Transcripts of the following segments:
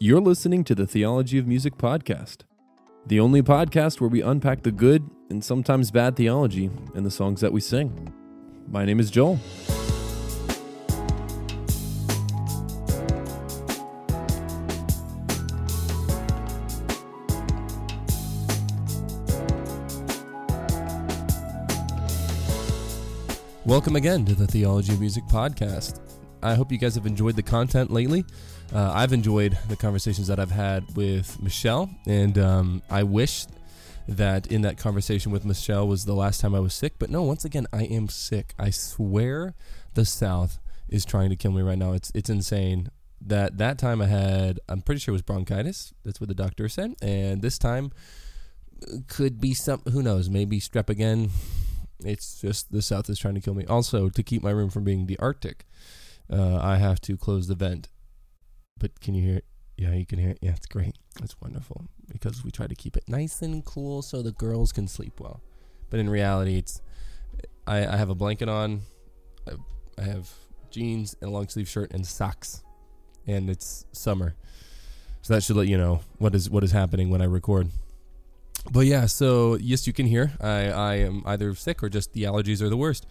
You're listening to the Theology of Music podcast, the only podcast where we unpack the good and sometimes bad theology in the songs that we sing. My name is Joel. Welcome again to the Theology of Music podcast. I hope you guys have enjoyed the content lately. Uh, I've enjoyed the conversations that I've had with Michelle, and um, I wish that in that conversation with Michelle was the last time I was sick. But no, once again, I am sick. I swear the South is trying to kill me right now. It's it's insane. That that time I had, I'm pretty sure it was bronchitis. That's what the doctor said. And this time could be some. Who knows? Maybe strep again. It's just the South is trying to kill me. Also, to keep my room from being the Arctic, uh, I have to close the vent. But can you hear it? Yeah, you can hear it. Yeah, it's great. It's wonderful because we try to keep it nice and cool so the girls can sleep well. But in reality, it's I, I have a blanket on, I, I have jeans and a long sleeve shirt and socks, and it's summer, so that should let you know what is what is happening when I record. But yeah, so yes, you can hear I I am either sick or just the allergies are the worst.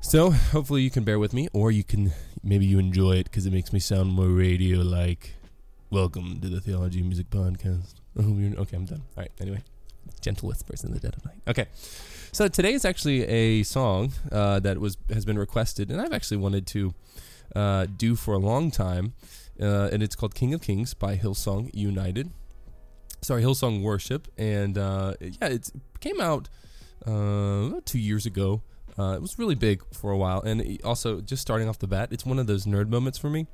So hopefully you can bear with me, or you can maybe you enjoy it because it makes me sound more radio like. Welcome to the Theology Music podcast. Okay, I'm done. All right. Anyway, gentle whispers in the dead of night. Okay, so today is actually a song uh, that was has been requested, and I've actually wanted to uh, do for a long time, uh, and it's called "King of Kings" by Hillsong United. Sorry, Hillsong Worship, and uh, yeah, it came out uh, two years ago. Uh, it was really big for a while, and also just starting off the bat, it's one of those nerd moments for me.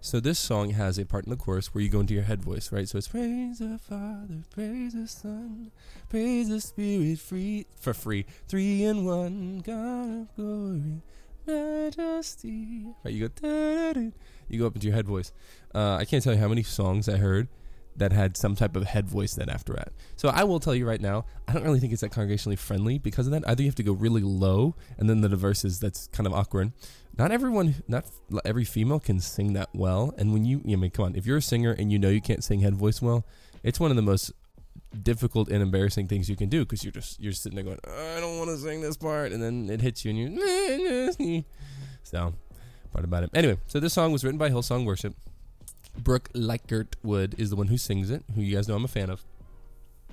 So this song has a part in the chorus where you go into your head voice, right? So it's praise the Father, praise the Son, praise the Spirit, free for free, three in one, God of glory, majesty. Right? You go, you go up into your head voice. Uh, I can't tell you how many songs I heard that had some type of head voice then after that. So I will tell you right now, I don't really think it's that congregationally friendly because of that. Either you have to go really low, and then the verses that's kind of awkward. Not everyone, not every female can sing that well. And when you, I mean, come on, if you're a singer and you know you can't sing head voice well, it's one of the most difficult and embarrassing things you can do because you're just you're sitting there going, I don't want to sing this part, and then it hits you and you, so part about it. Anyway, so this song was written by Hillsong Worship. Brooke Ligertwood is the one who sings it, who you guys know I'm a fan of.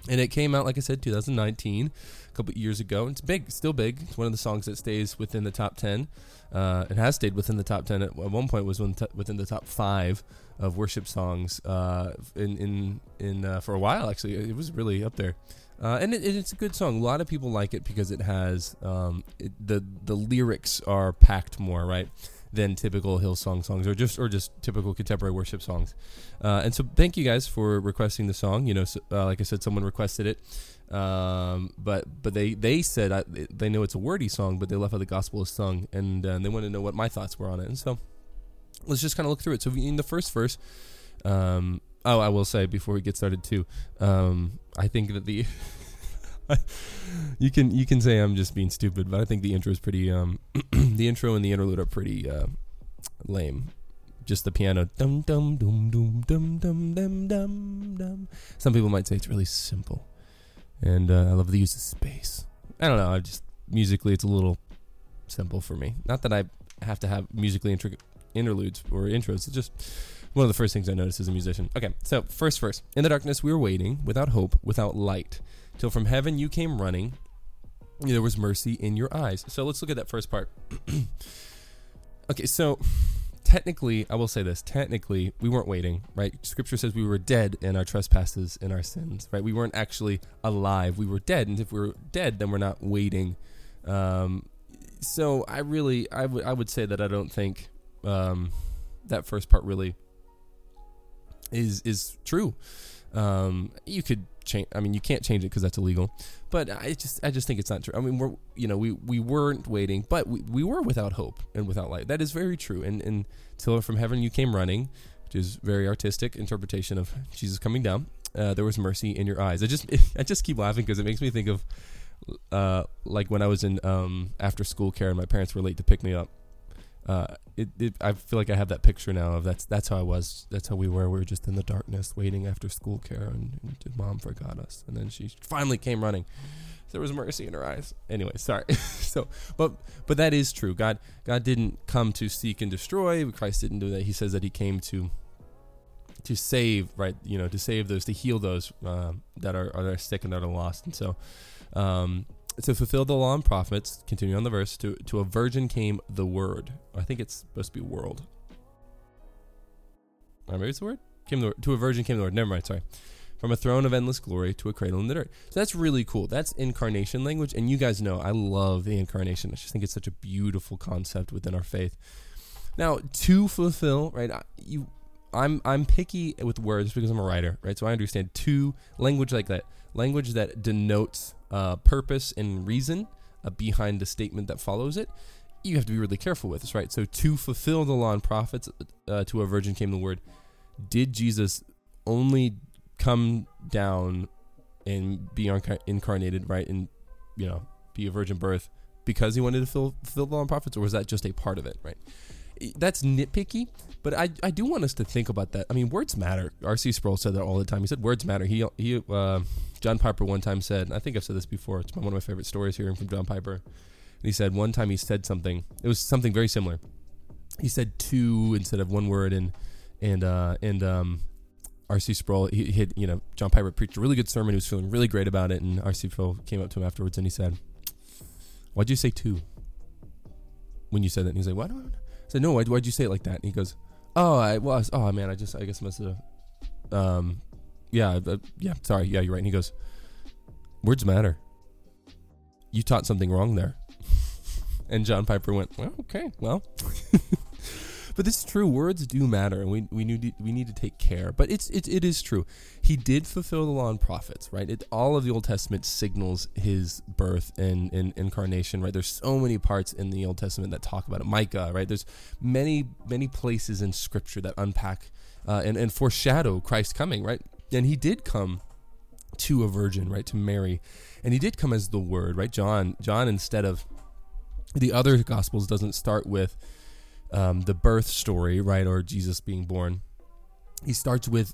And it came out, like I said, 2019, a couple years ago. It's big, still big. It's one of the songs that stays within the top 10. Uh, it has stayed within the top 10. At, one point, was within the top five of worship songs uh, in in in uh, for a while. Actually, it was really up there. Uh, and it, it's a good song. A lot of people like it because it has um, it, the the lyrics are packed more, right? Than typical Hillsong songs or just or just typical contemporary worship songs. Uh, and so thank you guys for requesting the song. You know, so, uh, like I said, someone requested it, um, but but they they said I, they know it's a wordy song, but they left out the gospel is sung, and uh, they wanted to know what my thoughts were on it. And so let's just kind of look through it. So in the first verse. Um, oh, I will say before we get started too, um, I think that the you can you can say I'm just being stupid, but I think the intro is pretty. Um, the intro and the interlude are pretty uh, lame. Just the piano, dum dum dum dum dum dum dum dum dum. Some people might say it's really simple, and uh, I love the use of space. I don't know. I just musically, it's a little simple for me. Not that I have to have musically intricate interludes or intros. It's just one of the first things I noticed as a musician. Okay, so first verse. In the darkness we were waiting, without hope, without light till from heaven you came running. There was mercy in your eyes. So let's look at that first part. okay, so technically, I will say this technically, we weren't waiting, right? Scripture says we were dead in our trespasses and our sins, right? We weren't actually alive. We were dead. And if we are dead, then we're not waiting. Um, so I really, I, w- I would say that I don't think um, that first part really is is true. Um, you could change. I mean, you can't change it because that's illegal. But I just, I just think it's not true. I mean, we're, you know, we we weren't waiting, but we, we were without hope and without light. That is very true. And and till from heaven you came running, which is very artistic interpretation of Jesus coming down. Uh, there was mercy in your eyes. I just, I just keep laughing because it makes me think of, uh, like when I was in um, after school care and my parents were late to pick me up. Uh, it, it, I feel like I have that picture now of that's that's how I was. That's how we were. We were just in the darkness, waiting after school care, and, and mom forgot us, and then she finally came running. There was mercy in her eyes. Anyway, sorry. so, but but that is true. God God didn't come to seek and destroy. Christ didn't do that. He says that He came to to save, right? You know, to save those, to heal those um, that are are sick and that are lost. And so, um, to fulfill the law and prophets, continue on the verse, to, to a virgin came the word. I think it's supposed to be world. Or maybe it's the word? Came the, to a virgin came the word. Never mind, sorry. From a throne of endless glory to a cradle in the dirt. So that's really cool. That's incarnation language. And you guys know I love the incarnation. I just think it's such a beautiful concept within our faith. Now, to fulfill, right? You I'm I'm picky with words because I'm a writer, right? So I understand to language like that, language that denotes uh, purpose and reason uh, behind the statement that follows it. You have to be really careful with this, right? So to fulfill the law and prophets, uh, to a virgin came the word. Did Jesus only come down and be incarnated, right, and you know be a virgin birth because he wanted to fulfill, fulfill the law and prophets, or was that just a part of it, right? That's nitpicky but I, I do want us to think about that. I mean, words matter. R.C. Sproul said that all the time. He said words matter. He he uh, John Piper one time said, I think I've said this before. It's one of my favorite stories hearing from John Piper. And he said one time he said something. It was something very similar. He said two instead of one word, and and uh, and um, R.C. Sproul he, he had you know John Piper preached a really good sermon. He was feeling really great about it, and R.C. Sproul came up to him afterwards and he said, "Why'd you say two when you said that?" And he's like, "What?" I said, "No, why'd, why'd you say it like that?" And he goes Oh, I was. Oh man, I just I guess I have. Um, yeah, uh, yeah. Sorry, yeah, you're right. And he goes, words matter. You taught something wrong there. and John Piper went, well, okay, well. but this is true. Words do matter, and we we need we need to take care. But it's it, it is true. He did fulfill the law and prophets, right? It, all of the Old Testament signals his birth and, and incarnation, right? There's so many parts in the Old Testament that talk about it. Micah, right? There's many many places in Scripture that unpack uh, and and foreshadow Christ coming, right? And he did come to a virgin, right? To Mary, and he did come as the Word, right? John John instead of the other Gospels doesn't start with um, the birth story, right, or Jesus being born, he starts with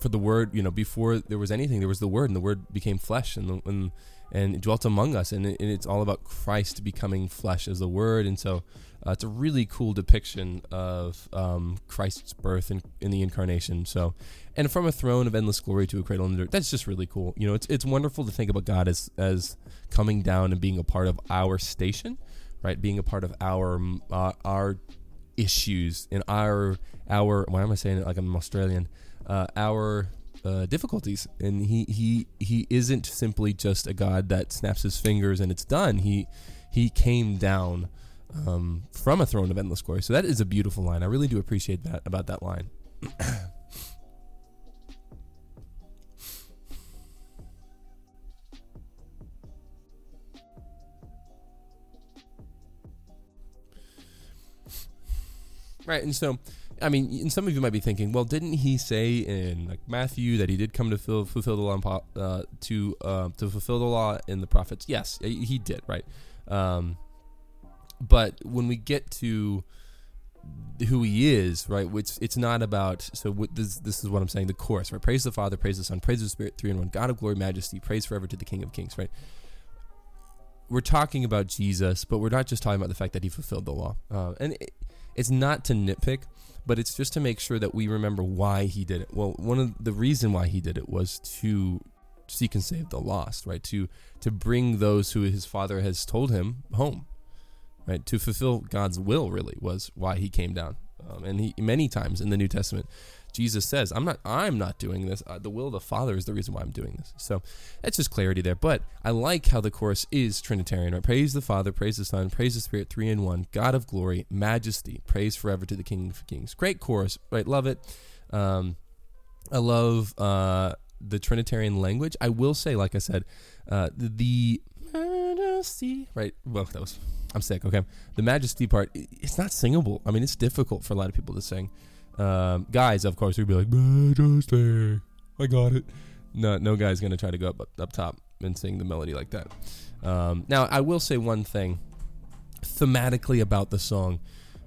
for the word, you know, before there was anything, there was the word, and the word became flesh and and, and dwelt among us, and, it, and, it's all about Christ becoming flesh as the word, and so uh, it's a really cool depiction of um, Christ's birth in, in the incarnation. So, and from a throne of endless glory to a cradle in the dirt, that's just really cool. You know, it's it's wonderful to think about God as as coming down and being a part of our station right? Being a part of our uh, our issues and our our why am I saying it like I'm Australian? Uh, our uh, difficulties, and he he he isn't simply just a God that snaps his fingers and it's done. He he came down um, from a throne of endless glory. So that is a beautiful line. I really do appreciate that about that line. Right, and so, I mean, and some of you might be thinking, well, didn't he say in like Matthew that he did come to fill, fulfill the law uh, to uh, to fulfill the law in the prophets? Yes, he did, right? Um, but when we get to who he is, right? Which it's not about. So this this is what I'm saying. The chorus, right? Praise the Father, praise the Son, praise the Spirit, three in one. God of glory, majesty, praise forever to the King of Kings, right? We're talking about Jesus, but we're not just talking about the fact that he fulfilled the law. Uh, and it, it's not to nitpick, but it's just to make sure that we remember why he did it. Well, one of the reason why he did it was to seek and save the lost, right? To to bring those who his father has told him home, right? To fulfill God's will, really, was why he came down. Um, and he many times in the New Testament, Jesus says, "I'm not. I'm not doing this. Uh, the will of the Father is the reason why I'm doing this." So that's just clarity there. But I like how the chorus is Trinitarian. Right? Praise the Father, praise the Son, praise the Spirit, three in one. God of glory, majesty, praise forever to the King of Kings. Great chorus. Right? Love it. Um, I love uh, the Trinitarian language. I will say, like I said, uh, the majesty. Right? Well, that was. I'm sick. Okay. The majesty part. It's not singable. I mean, it's difficult for a lot of people to sing. Um, guys, of course, would be like, Majesty, I got it. No, no guy's gonna try to go up up top and sing the melody like that. Um, now, I will say one thing thematically about the song.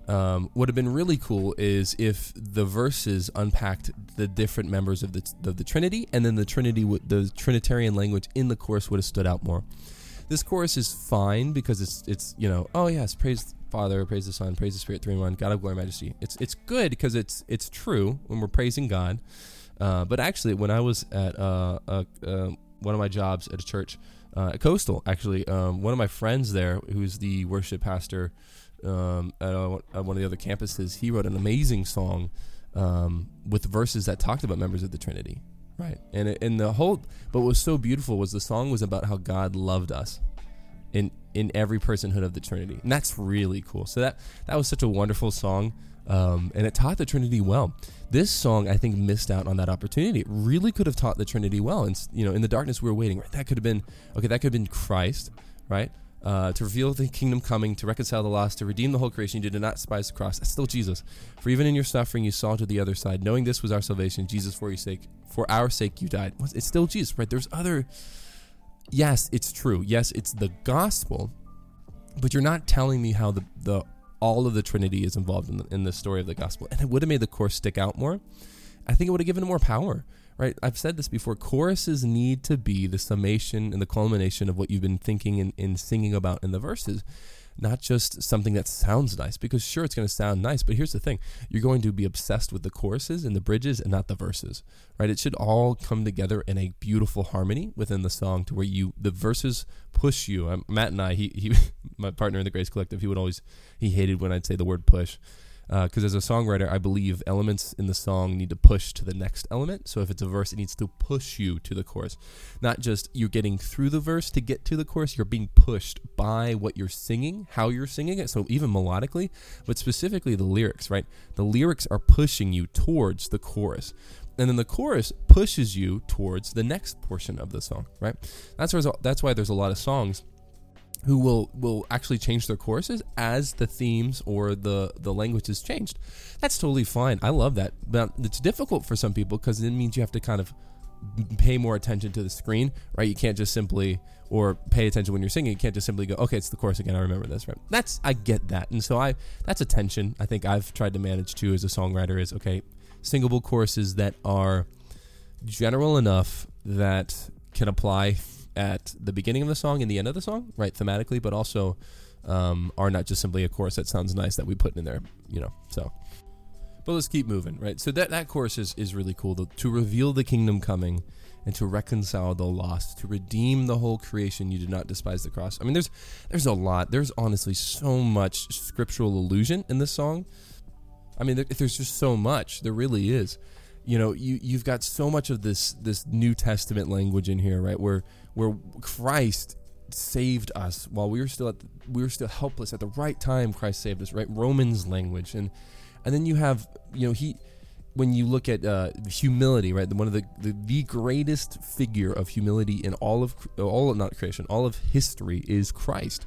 Um, would have been really cool is if the verses unpacked the different members of the of the Trinity, and then the Trinity, would, the Trinitarian language in the chorus would have stood out more. This chorus is fine because it's it's you know oh yes praise Father praise the Son praise the Spirit three in one God of glory majesty. It's it's good because it's it's true when we're praising God. Uh, but actually, when I was at uh, uh, uh one of my jobs at a church, uh, at Coastal, actually, um, one of my friends there, who's the worship pastor um, at, at, one of the other campuses, he wrote an amazing song um, with verses that talked about members of the Trinity, right? And it, and the whole, but what was so beautiful was the song was about how God loved us in in every personhood of the Trinity, and that's really cool. So that that was such a wonderful song. Um, and it taught the Trinity well. This song, I think, missed out on that opportunity. It really could have taught the Trinity well. And you know, in the darkness we were waiting. Right? That could have been okay. That could have been Christ, right? Uh, to reveal the kingdom coming, to reconcile the lost, to redeem the whole creation. You did not despise the cross. That's still Jesus. For even in your suffering, you saw to the other side, knowing this was our salvation. Jesus, for your sake, for our sake, you died. It's still Jesus, right? There's other. Yes, it's true. Yes, it's the gospel, but you're not telling me how the the all of the Trinity is involved in the, in the story of the gospel, and it would have made the course stick out more. I think it would have given it more power right? I've said this before. Choruses need to be the summation and the culmination of what you've been thinking and, and singing about in the verses, not just something that sounds nice. Because sure, it's going to sound nice, but here's the thing: you're going to be obsessed with the choruses and the bridges, and not the verses, right? It should all come together in a beautiful harmony within the song, to where you the verses push you. Um, Matt and I, he he, my partner in the Grace Collective, he would always he hated when I'd say the word push because uh, as a songwriter, I believe elements in the song need to push to the next element. So if it's a verse, it needs to push you to the chorus, not just you're getting through the verse to get to the chorus. You're being pushed by what you're singing, how you're singing it. So even melodically, but specifically the lyrics, right? The lyrics are pushing you towards the chorus and then the chorus pushes you towards the next portion of the song, right? That's that's why there's a lot of songs who will will actually change their courses as the themes or the the language changed. That's totally fine. I love that. But it's difficult for some people because it means you have to kind of pay more attention to the screen, right? You can't just simply or pay attention when you're singing. You can't just simply go, okay, it's the chorus again. I remember this, right? That's I get that, and so I that's a tension. I think I've tried to manage too as a songwriter. Is okay, singable choruses that are general enough that can apply at the beginning of the song and the end of the song, right, thematically, but also um, are not just simply a chorus that sounds nice that we put in there, you know. So, but let's keep moving, right? So that that chorus is is really cool to, to reveal the kingdom coming and to reconcile the lost, to redeem the whole creation. You did not despise the cross. I mean, there's there's a lot. There's honestly so much scriptural allusion in this song. I mean, there, there's just so much. There really is. You know, you you've got so much of this this New Testament language in here, right? Where where Christ saved us while we were still at the, we were still helpless at the right time Christ saved us right? Romans language. And and then you have you know he when you look at uh, humility right? One of the, the, the greatest figure of humility in all of all of, not creation all of history is Christ.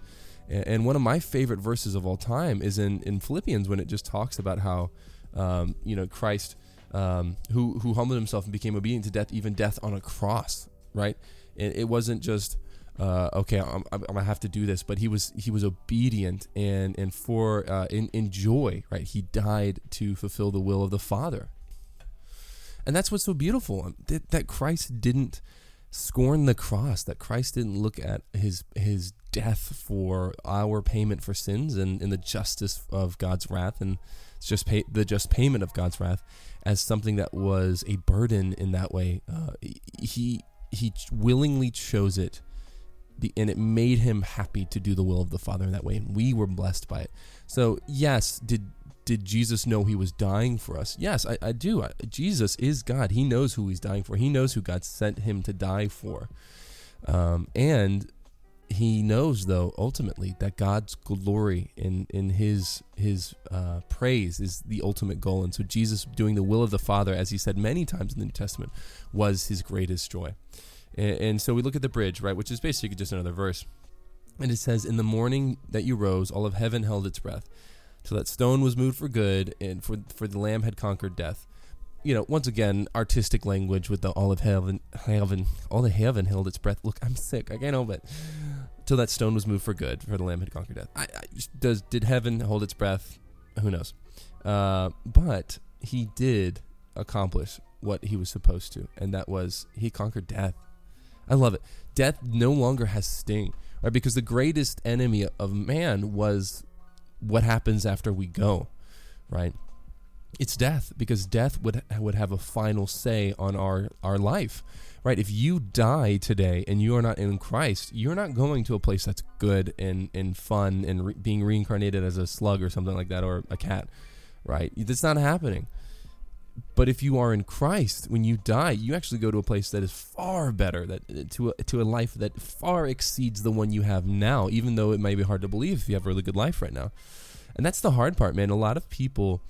And, and, one of my favorite verses of all time is in in Philippians when it just talks about how um, you know Christ um, who who humbled himself and became obedient to death even death on a cross right and it wasn't just uh, okay, I'm, I'm, gonna have to do this, but he was he was obedient and and for uh, in in joy, right? He died to fulfill the will of the Father, and that's what's so beautiful um, that, that Christ didn't scorn the cross, that Christ didn't look at his his death for our payment for sins and, and the justice of God's wrath and just pay, the just payment of God's wrath as something that was a burden in that way. Uh, he he willingly chose it and it made him happy to do the will of the father in that way and we were blessed by it. So yes did did jesus know he was dying for us? Yes i, I do. I, jesus is god. He knows who he's dying for. He knows who god sent him to die for. Um, and he knows though ultimately that god's glory in in his his uh, praise is the ultimate goal and so jesus doing the will of the father as he said many times in the new testament was his greatest joy and, and so we look at the bridge, right, which is basically just another verse. And it says, In the morning that you rose, all of heaven held its breath, till that stone was moved for good, and for, for the Lamb had conquered death. You know, once again, artistic language with the all of heaven, heaven, all of heaven held its breath. Look, I'm sick. I can't help it. Till that stone was moved for good, for the Lamb had conquered death. I, I, does did heaven hold its breath? who knows? Uh, but he did accomplish what he was supposed to, and that was he conquered death. I love it. Death no longer has sting, right? Because the greatest enemy of man was what happens after we go, right? It's death because death would would have a final say on our our life, right? If you die today and you are not in Christ, you're not going to a place that's good and and fun and re- being reincarnated as a slug or something like that or a cat, right? That's not happening. But if you are in Christ, when you die, you actually go to a place that is far better, that to a, to a life that far exceeds the one you have now. Even though it may be hard to believe if you have a really good life right now, and that's the hard part, man. A lot of people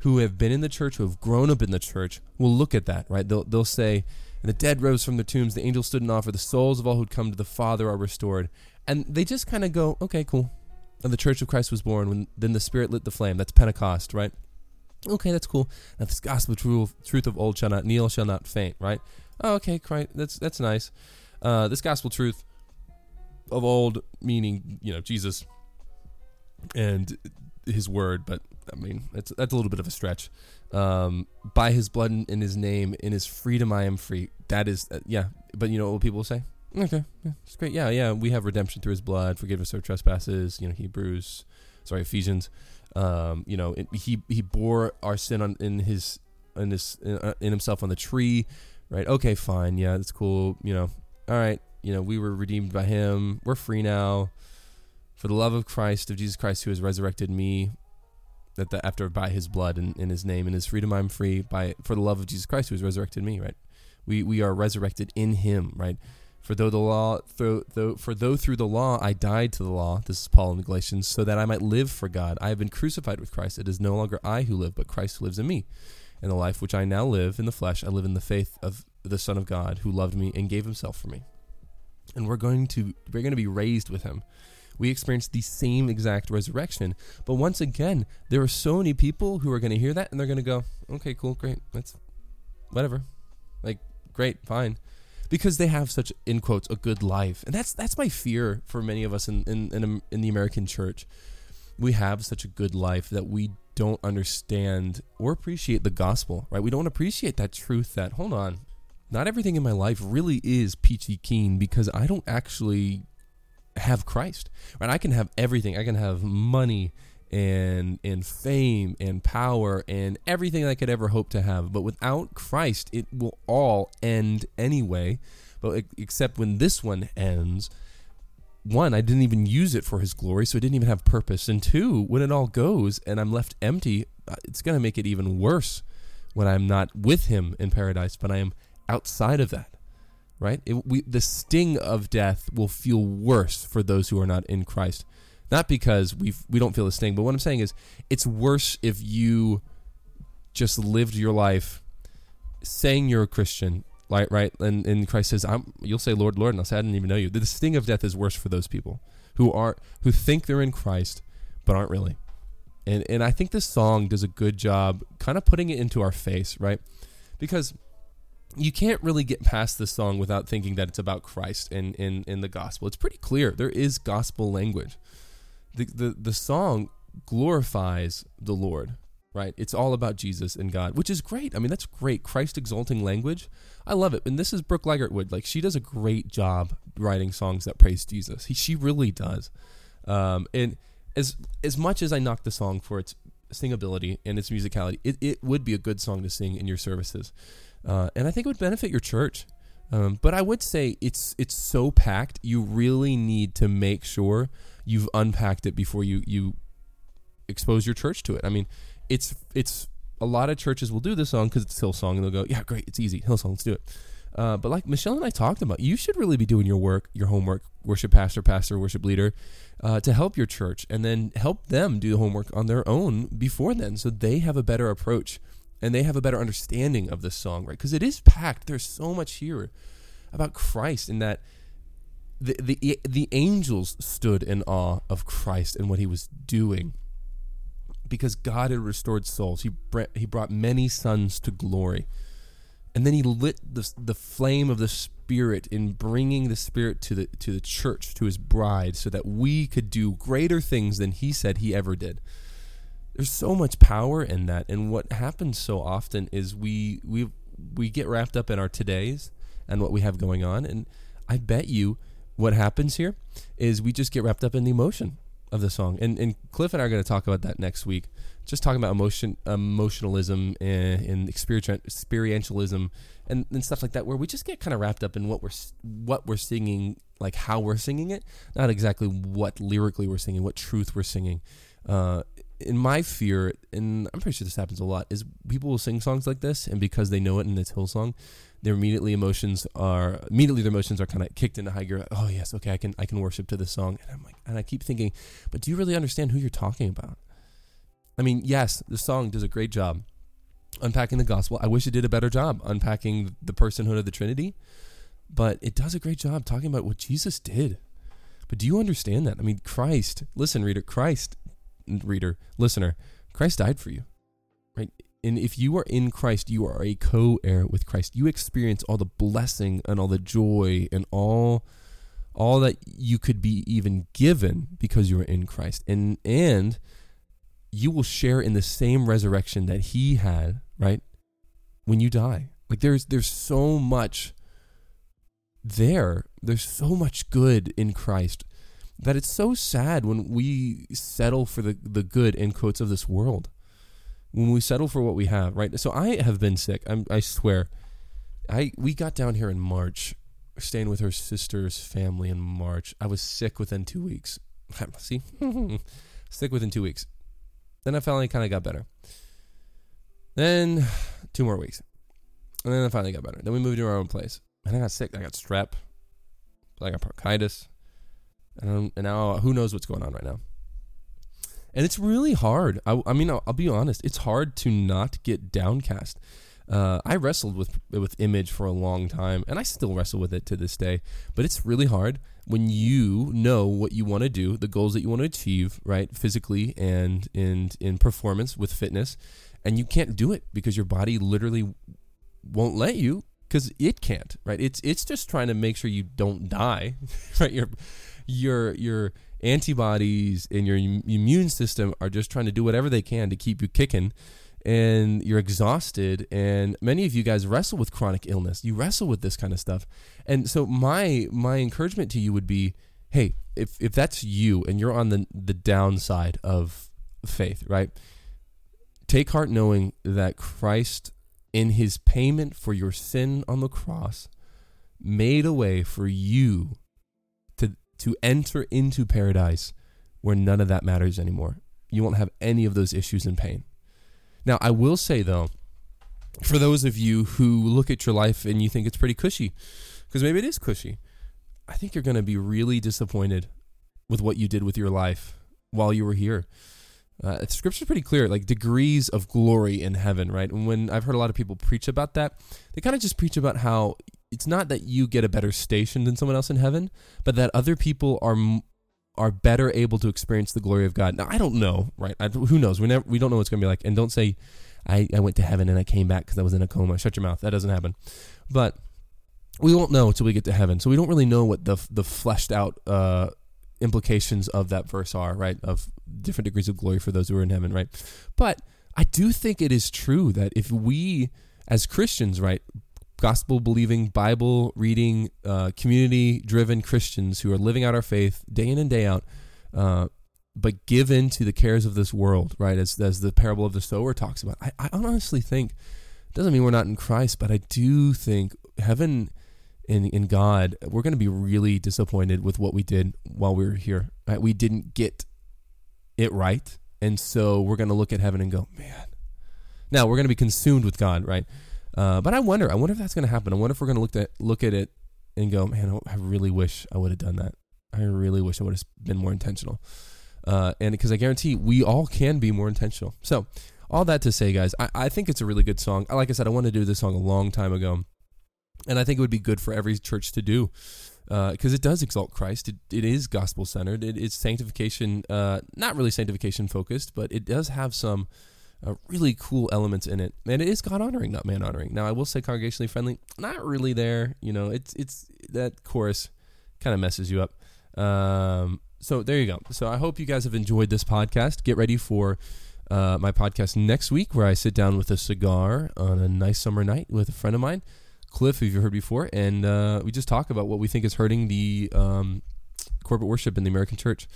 who have been in the church, who have grown up in the church, will look at that, right? They'll they'll say, "And the dead rose from their tombs; the angels stood in awe, for the souls of all who'd come to the Father are restored." And they just kind of go, "Okay, cool." And the Church of Christ was born when then the Spirit lit the flame. That's Pentecost, right? Okay, that's cool. Now this gospel truth, truth of old shall not kneel, shall not faint, right? Oh, okay, right. That's that's nice. Uh, this gospel truth of old, meaning you know Jesus and His word, but I mean that's that's a little bit of a stretch. Um, by His blood and in His name, in His freedom, I am free. That is, uh, yeah. But you know what people say? Okay, yeah, it's great. Yeah, yeah. We have redemption through His blood, forgiveness of trespasses. You know, Hebrews, sorry, Ephesians um, you know, it, he he bore our sin on in his in his in, uh, in himself on the tree, right? Okay, fine, yeah, that's cool. You know, all right, you know, we were redeemed by him. We're free now. For the love of Christ, of Jesus Christ, who has resurrected me, that the, after by His blood and in His name and His freedom, I'm free. By for the love of Jesus Christ, who has resurrected me, right? We we are resurrected in Him, right? For though the law, though, though, for though through the law I died to the law, this is Paul in the Galatians, so that I might live for God. I have been crucified with Christ. It is no longer I who live, but Christ who lives in me. In the life which I now live in the flesh, I live in the faith of the Son of God, who loved me and gave Himself for me. And we're going to we're going to be raised with Him. We experience the same exact resurrection. But once again, there are so many people who are going to hear that and they're going to go, "Okay, cool, great, that's whatever." Like, great, fine because they have such in quotes a good life and that's that's my fear for many of us in in in, um, in the american church we have such a good life that we don't understand or appreciate the gospel right we don't appreciate that truth that hold on not everything in my life really is peachy keen because i don't actually have christ right i can have everything i can have money and and fame and power and everything I could ever hope to have. But without Christ, it will all end anyway. But except when this one ends, one, I didn't even use it for His glory, so it didn't even have purpose. And two, when it all goes and I'm left empty, uh, it's going to make it even worse when I'm not with Him in paradise, but I am outside of that. Right? It, we, the sting of death will feel worse for those who are not in Christ. Not because we we don't feel the sting, but what I'm saying is it's worse if you just lived your life saying you're a Christian, right? Right, and, and Christ says, "I'm." You'll say, "Lord, Lord," and I'll say, "I didn't even know you." The sting of death is worse for those people who are who think they're in Christ but aren't really. And and I think this song does a good job, kind of putting it into our face, right? Because you can't really get past this song without thinking that it's about Christ and in, in the gospel. It's pretty clear. There is gospel language the, the, the song glorifies the Lord, right? It's all about Jesus and God, which is great. I mean, that's great. Christ exalting language. I love it. And this is Brooke Ligertwood. Like, she does a great job writing songs that praise Jesus. He, she really does. Um, and as as much as I knock the song for its singability and its musicality, it, it would be a good song to sing in your services. Uh, and I think it would benefit your church. Um, but I would say it's it's so packed. You really need to make sure you've unpacked it before you you expose your church to it. I mean, it's it's a lot of churches will do this song because it's Hillsong and they'll go, yeah, great, it's easy, Hillsong, let's do it. Uh, but like Michelle and I talked about, you should really be doing your work, your homework, worship pastor, pastor, worship leader, uh, to help your church, and then help them do the homework on their own before then, so they have a better approach and they have a better understanding of this song, right? Because it is packed. There's so much here about Christ in that the, the the angels stood in awe of Christ and what he was doing because God had restored souls. He brought, he brought many sons to glory. And then he lit the, the flame of the spirit in bringing the spirit to the to the church, to his bride so that we could do greater things than he said he ever did. There's so much power in that. And what happens so often is we we we get wrapped up in our todays and what we have going on. And I bet you what happens here is we just get wrapped up in the emotion of the song. And and Cliff and I are going to talk about that next week. Just talking about emotion, emotionalism, and, and experientialism, and, and stuff like that, where we just get kind of wrapped up in what we're what we're singing, like how we're singing it, not exactly what lyrically we're singing, what truth we're singing. Uh, in my fear, and I'm pretty sure this happens a lot, is people will sing songs like this, and because they know it and it's Hillsong, their immediately emotions are immediately their emotions are kind of kicked into high gear. Oh yes, okay, I can I can worship to this song, and I'm like, and I keep thinking, but do you really understand who you're talking about? I mean, yes, the song does a great job unpacking the gospel. I wish it did a better job unpacking the personhood of the Trinity, but it does a great job talking about what Jesus did. But do you understand that? I mean, Christ, listen, reader, Christ, reader, listener, Christ died for you, right? And if you are in Christ, you are a co heir with Christ. You experience all the blessing and all the joy and all all that you could be even given because you are in Christ. And and you will share in the same resurrection that he had, right? When you die. Like there's there's so much there. There's so much good in Christ that it's so sad when we settle for the, the good in quotes of this world when we settle for what we have, right? So I have been sick. I'm, I swear. I we got down here in March, staying with her sister's family in March. I was sick within two weeks. See, sick within two weeks. Then I finally kind of got better. Then two more weeks, and then I finally got better. Then we moved to our own place, and I got sick. I got strep. I got bronchitis, and, and now who knows what's going on right now and it's really hard. I, I mean, I'll, I'll, be honest. It's hard to not get downcast. Uh, I wrestled with with image for a long time, and I still wrestle with it to this day. But it's really hard when you know what you want to do, the goals that you want to achieve, right, physically and in in performance with fitness, and you can't do it because your body literally won't let you because it can't, right? It's it's just trying to make sure you don't die, right? Your your antibodies and your immune system are just trying to do whatever they can to keep you kicking and you're exhausted. And many of you guys wrestle with chronic illness. You wrestle with this kind of stuff. And so my my encouragement to you would be hey if if that's you and you're on the the downside of faith right? Take heart knowing that Christ in his payment for your sin on the cross made a way for you to enter into paradise where none of that matters anymore. You won't have any of those issues and pain. Now, I will say though, for those of you who look at your life and you think it's pretty cushy, because maybe it is cushy, I think you're going to be really disappointed with what you did with your life while you were here. Uh, scripture's pretty clear, like degrees of glory in heaven, right? And when I've heard a lot of people preach about that, they kind of just preach about how it's not that you get a better station than someone else in heaven, but that other people are are better able to experience the glory of God. Now I don't know, right? I, who knows? We never we don't know what's going to be like. And don't say I, I went to heaven and I came back because I was in a coma. Shut your mouth. That doesn't happen. But we won't know until we get to heaven. So we don't really know what the the fleshed out uh, implications of that verse are, right? Of different degrees of glory for those who are in heaven, right? But I do think it is true that if we as Christians, right, gospel believing, Bible reading, uh, community driven Christians who are living out our faith day in and day out, uh, but give in to the cares of this world, right? As, as the parable of the sower talks about. I, I honestly think, doesn't mean we're not in Christ, but I do think heaven in, in God, we're going to be really disappointed with what we did while we were here. Right? We didn't get it right. And so we're going to look at heaven and go, man. Now we're going to be consumed with God, right? Uh, but I wonder, I wonder if that's going to happen. I wonder if we're going to look at look at it and go, man, I really wish I would have done that. I really wish I would have been more intentional. Uh, and because I guarantee we all can be more intentional. So, all that to say, guys, I, I think it's a really good song. Like I said, I wanted to do this song a long time ago, and I think it would be good for every church to do because uh, it does exalt Christ. It, it is gospel centered. It, it's sanctification, uh, not really sanctification focused, but it does have some uh, really cool elements in it, and it is God honoring, not man honoring. Now, I will say congregationally friendly, not really there. You know, it's it's that chorus kind of messes you up. Um, so there you go. So I hope you guys have enjoyed this podcast. Get ready for uh, my podcast next week, where I sit down with a cigar on a nice summer night with a friend of mine, Cliff, who you've heard before, and uh, we just talk about what we think is hurting the um, corporate worship in the American church.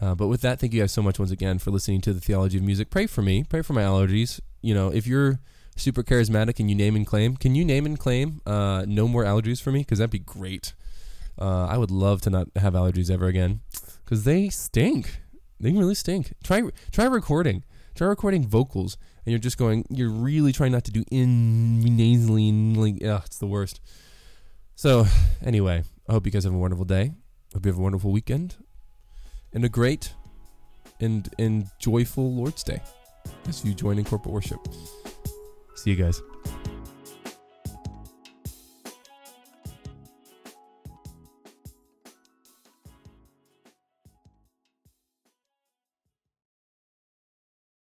Uh, but with that, thank you guys so much once again for listening to the Theology of Music. Pray for me. Pray for my allergies. You know, if you're super charismatic and you name and claim, can you name and claim uh, no more allergies for me? Because that'd be great. Uh, I would love to not have allergies ever again because they stink. They really stink. Try try recording. Try recording vocals, and you're just going. You're really trying not to do in nasally. Like, ugh, it's the worst. So, anyway, I hope you guys have a wonderful day. Hope you have a wonderful weekend, and a great and and joyful Lord's Day as you join in corporate worship. See you guys.